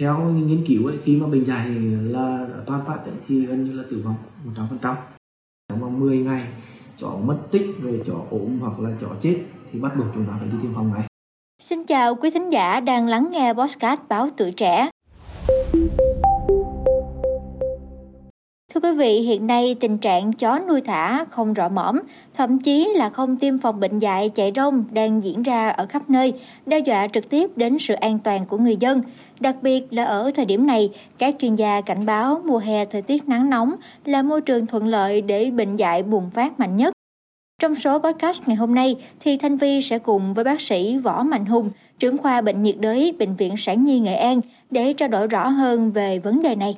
theo nghiên cứu ấy, khi mà bệnh dạy là toàn phát ấy, thì gần như là tử vong 100% trong vòng 10 ngày chó mất tích rồi chó ốm hoặc là chó chết thì bắt buộc chúng ta phải đi tiêm phòng ngay Xin chào quý thính giả đang lắng nghe podcast Báo Tuổi Trẻ. Thưa quý vị, hiện nay tình trạng chó nuôi thả không rõ mõm, thậm chí là không tiêm phòng bệnh dạy chạy rông đang diễn ra ở khắp nơi, đe dọa trực tiếp đến sự an toàn của người dân. Đặc biệt là ở thời điểm này, các chuyên gia cảnh báo mùa hè thời tiết nắng nóng là môi trường thuận lợi để bệnh dạy bùng phát mạnh nhất. Trong số podcast ngày hôm nay thì Thanh Vi sẽ cùng với bác sĩ Võ Mạnh Hùng, trưởng khoa bệnh nhiệt đới Bệnh viện Sản Nhi Nghệ An để trao đổi rõ hơn về vấn đề này.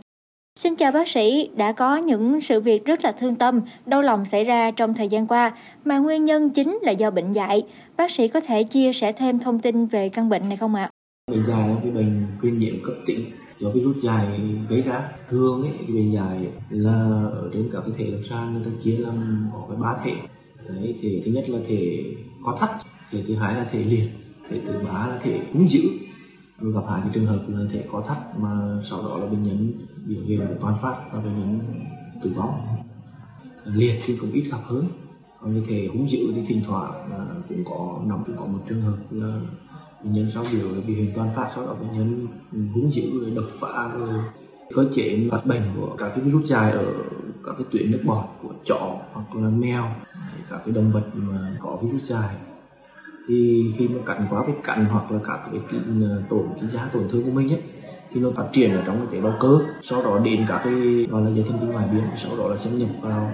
Xin chào bác sĩ, đã có những sự việc rất là thương tâm, đau lòng xảy ra trong thời gian qua mà nguyên nhân chính là do bệnh dạy. Bác sĩ có thể chia sẻ thêm thông tin về căn bệnh này không ạ? Bệnh dạy là cái bệnh viêm nhiễm cấp tính do virus dài gây ra. Thường ấy, cái bệnh dạy là ở trên cả cái thể lâm sàng người ta chia làm có cái ba thể. Đấy, thể thứ nhất là thể có thắt, thể thứ hai là thể liệt, thể thứ ba là thể cúng dữ gặp phải cái trường hợp là thể có thắt mà sau đó là bệnh nhân biểu hiện toàn phát và bệnh nhân tử vong. Liệt thì cũng ít gặp hơn. Còn như thể hung dữ thì thỉnh thoảng à, cũng có, nằm cũng có một trường hợp là bệnh nhân sau biểu biểu hiện toàn phát, sau đó bệnh nhân hung dữ rồi đập phá, rồi cơ chế phát bệnh của các cái virus dài ở các cái tuyến nước bọt của chó hoặc là mèo, các cái động vật mà có virus dài thì khi mà cắn quá cái cắn hoặc là các cái, cái ờ, tổn cái giá tổn thương của mình ấy thì nó phát triển ở trong cái tế bào cơ. Sau đó đến các cái gọi là dây thần kinh ngoại biên sau đó là xâm nhập vào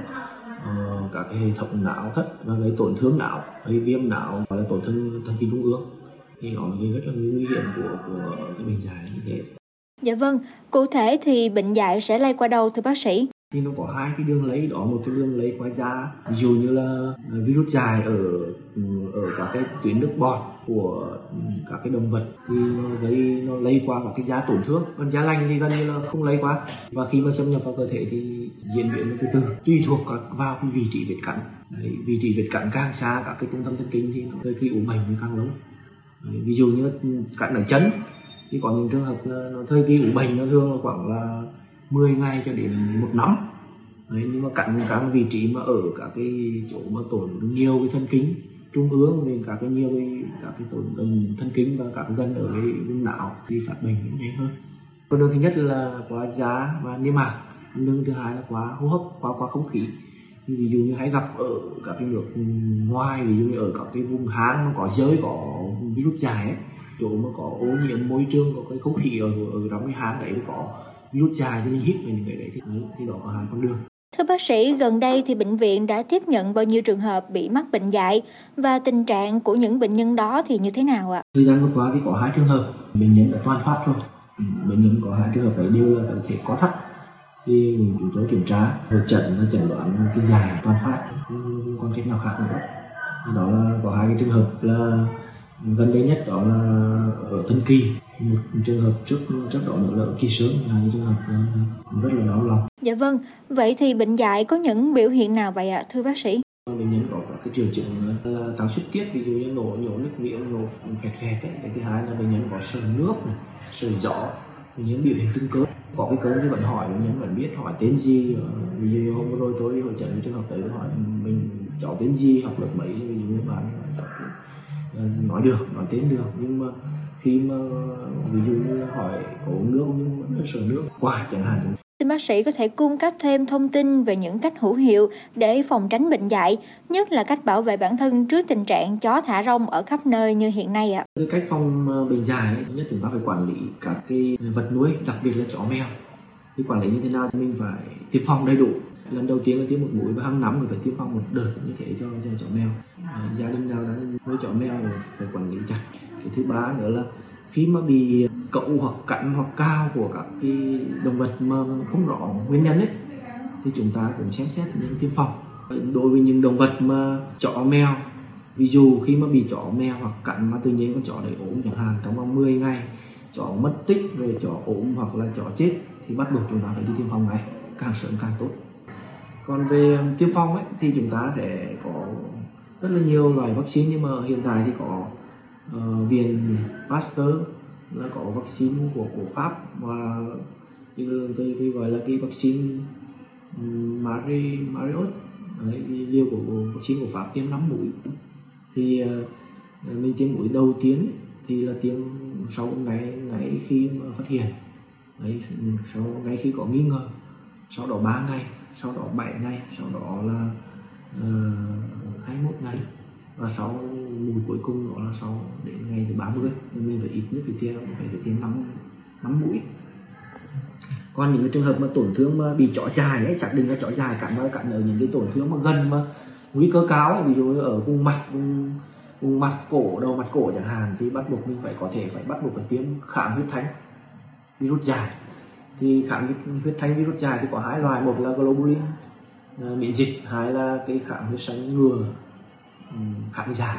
uh, các cái hệ thống não thất và gây tổn thương não gây viêm não gọi là tổn thương thần kinh trung ương. Thì nó là rất là nguy hiểm của của cái bệnh dạy như thế. Dạ vâng, cụ thể thì bệnh dạy sẽ lây qua đâu thưa bác sĩ? Thì nó có hai cái đường lấy đó một cái đường lấy qua da. Ví dụ như là à, virus dài ở ừ, ở các cái tuyến nước bọt của ừ, các cái động vật thì nó gây nó lây qua các cái da tổn thương. Còn da lành thì gần như là không lây qua. Và khi mà xâm nhập vào cơ thể thì diễn biến từ từ tùy thuộc vào cái vị trí vết cắn. Đấy, vị trí vết cắn càng xa các cái trung tâm thần kinh thì nó gây kỳ ủ bệnh thì càng lớn. Đấy, ví dụ như cắn ở chân thì có những trường hợp nó thời kỳ ủ bệnh nó thường là khoảng là 10 ngày cho đến một năm. Đấy, nhưng mà cạnh các vị trí mà ở các cái chỗ mà tổn nhiều cái thân kính trung ương nên các cái nhiều cái các cái tổn thương thân kính và các gân ở cái vùng não thì phát bệnh cũng nhanh hơn. Con đường thứ nhất là quá giá và niêm mạc. Con đường thứ hai là quá hô hấp quá quá không khí. Ví dụ như hay gặp ở các cái nước ngoài ví dụ như ở các cái vùng hang nó có giới có virus dài ấy chỗ mà có ô nhiễm môi trường có cái không khí ở, ở trong cái hang đấy có virus dài cho nên hít vào những cái đấy thì, thì đó có hai con đường. Thưa bác sĩ, gần đây thì bệnh viện đã tiếp nhận bao nhiêu trường hợp bị mắc bệnh dạy và tình trạng của những bệnh nhân đó thì như thế nào ạ? Thời gian vừa qua thì có hai trường hợp bệnh nhân đã toàn phát rồi. Ừ, bệnh nhân có hai trường hợp đấy đều là có thể có thắt thì chúng tôi kiểm tra hội chẩn và chẩn đoán cái dài toàn phát không còn cách nào khác nữa. Đó là có hai cái trường hợp là gần đây nhất đó là ở Tân Kỳ một trường hợp trước trước đó nữa là ở Kỳ Sớm là những trường hợp rất là đau lòng. Dạ vâng, vậy thì bệnh dạy có những biểu hiện nào vậy ạ thưa bác sĩ? bệnh nhân có các cái triệu chứng là tăng xuất tiết ví dụ như nổ nhổ nước miệng nổ phẹt phẹt ấy. cái thứ hai là bệnh nhân có sởi nước này rõ bệnh nhân biểu hiện tương cớ có cái cớ như vẫn hỏi bệnh nhân vẫn biết hỏi tên gì ví dụ như hôm rồi tôi đi hội chẩn trường hợp đấy hỏi mình cháu tên gì học lớp mấy ví dụ như bạn cháu nói được nói tên được nhưng mà khi mà ví dụ như hỏi có uống nước nhưng vẫn sợ nước quả chẳng hạn Xin bác sĩ có thể cung cấp thêm thông tin về những cách hữu hiệu để phòng tránh bệnh dạy, nhất là cách bảo vệ bản thân trước tình trạng chó thả rông ở khắp nơi như hiện nay ạ. Cái cách phòng bệnh dạy nhất chúng ta phải quản lý các cái vật nuôi, đặc biệt là chó mèo. Thì quản lý như thế nào thì mình phải tiêm phòng đầy đủ. Lần đầu tiên là tiêm một mũi và hàng năm người phải tiêm phòng một đợt như thế cho, cho chó mèo. À, gia đình nào đã nuôi chó mèo phải quản lý chặt. Cái thứ ba nữa là khi mà bị cậu hoặc cạnh hoặc cao của các cái động vật mà không rõ nguyên nhân ấy, thì chúng ta cũng xem xét những tiêm phòng. Đối với những động vật mà chó, mèo, ví dụ khi mà bị chó, mèo hoặc cắn mà tự nhiên con chó đấy ốm chẳng hạn, trong vòng 10 ngày chó mất tích rồi chó ốm hoặc là chó chết thì bắt buộc chúng ta phải đi tiêm phòng ngay, càng sớm càng tốt. Còn về tiêm phòng ấy thì chúng ta sẽ có rất là nhiều loại vaccine nhưng mà hiện tại thì có Ờ, uh, viện Pasteur là có vaccine của của Pháp và cái, cái, cái gọi là cái vaccine Mari Mariot đấy, liều của, của vaccine của Pháp tiêm 5 mũi. Thì uh, mình tiêm mũi đầu tiên thì là tiêm sau ngày ngày khi mà phát hiện. Đấy sau ngay khi có nghi ngờ. Sau đó 3 ngày sau đó 7 ngày sau đó là ờ, uh, 21 ngày. Và sau mùi cuối cùng đó là sau đến ngày thứ 30 nên mình phải ít nhất phải tiêm phải phải tiêm 5 5 mũi còn những cái trường hợp mà tổn thương mà bị chó dài ấy xác định là chó dài cắn vào cắn ở những cái tổn thương mà gần mà nguy cơ cao ấy, ví dụ ở vùng mặt vùng vùng mặt cổ đầu mặt cổ chẳng hạn thì bắt buộc mình phải có thể phải bắt buộc phải tiêm kháng huyết thanh virus dài. Thì kháng huyết thanh virus dài thì có hai loại một là globulin ờ, miễn dịch hai là cái kháng huyết xanh ngừa kháng dài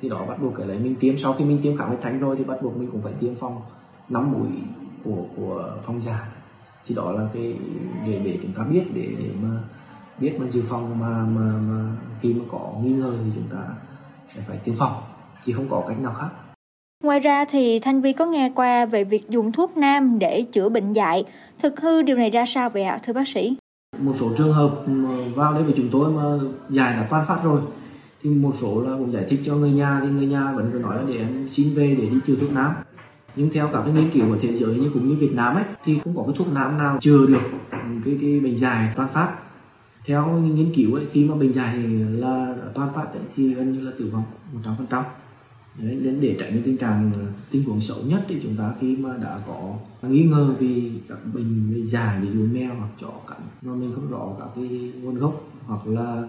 thì đó bắt buộc cái lấy mình tiêm sau khi mình tiêm kháng huyết thanh rồi thì bắt buộc mình cũng phải tiêm phòng năm mũi của của phong dài thì đó là cái để để chúng ta biết để, để mà biết mà dự phòng mà, mà mà khi mà có nghi ngờ thì chúng ta sẽ phải tiêm phòng chứ không có cách nào khác Ngoài ra thì Thanh Vi có nghe qua về việc dùng thuốc nam để chữa bệnh dại. Thực hư điều này ra sao vậy ạ thưa bác sĩ? Một số trường hợp vào đây với chúng tôi mà dài đã toan phát rồi thì một số là cũng giải thích cho người nhà thì người nhà vẫn cứ nói là để em xin về để đi chữa thuốc nam nhưng theo các cái nghiên cứu của thế giới như cũng như Việt Nam ấy thì không có cái thuốc nam nào chữa được cái cái bệnh dài toàn phát. Theo nghiên cứu ấy khi mà bệnh dài là toàn phát ấy, thì gần như là tử vong 100% phần trăm. Nên để tránh những tình trạng ờ, tình huống xấu nhất thì chúng ta khi mà đã có nghi ngờ vì các bệnh về dài ví dụ mèo hoặc chó cắn mà mình không rõ các cái nguồn gốc hoặc là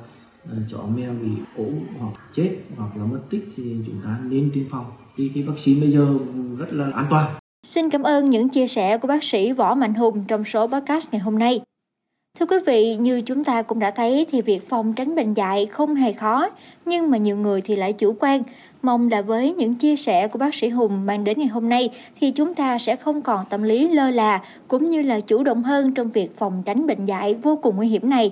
Ờ, chó mèo bị ốm hoặc chết hoặc là mất tích thì chúng ta nên tiêm phòng thì cái vaccine bây giờ rất là an toàn. Xin cảm ơn những chia sẻ của bác sĩ Võ Mạnh Hùng trong số podcast ngày hôm nay. Thưa quý vị, như chúng ta cũng đã thấy thì việc phòng tránh bệnh dạy không hề khó, nhưng mà nhiều người thì lại chủ quan. Mong là với những chia sẻ của bác sĩ Hùng mang đến ngày hôm nay thì chúng ta sẽ không còn tâm lý lơ là cũng như là chủ động hơn trong việc phòng tránh bệnh dạy vô cùng nguy hiểm này.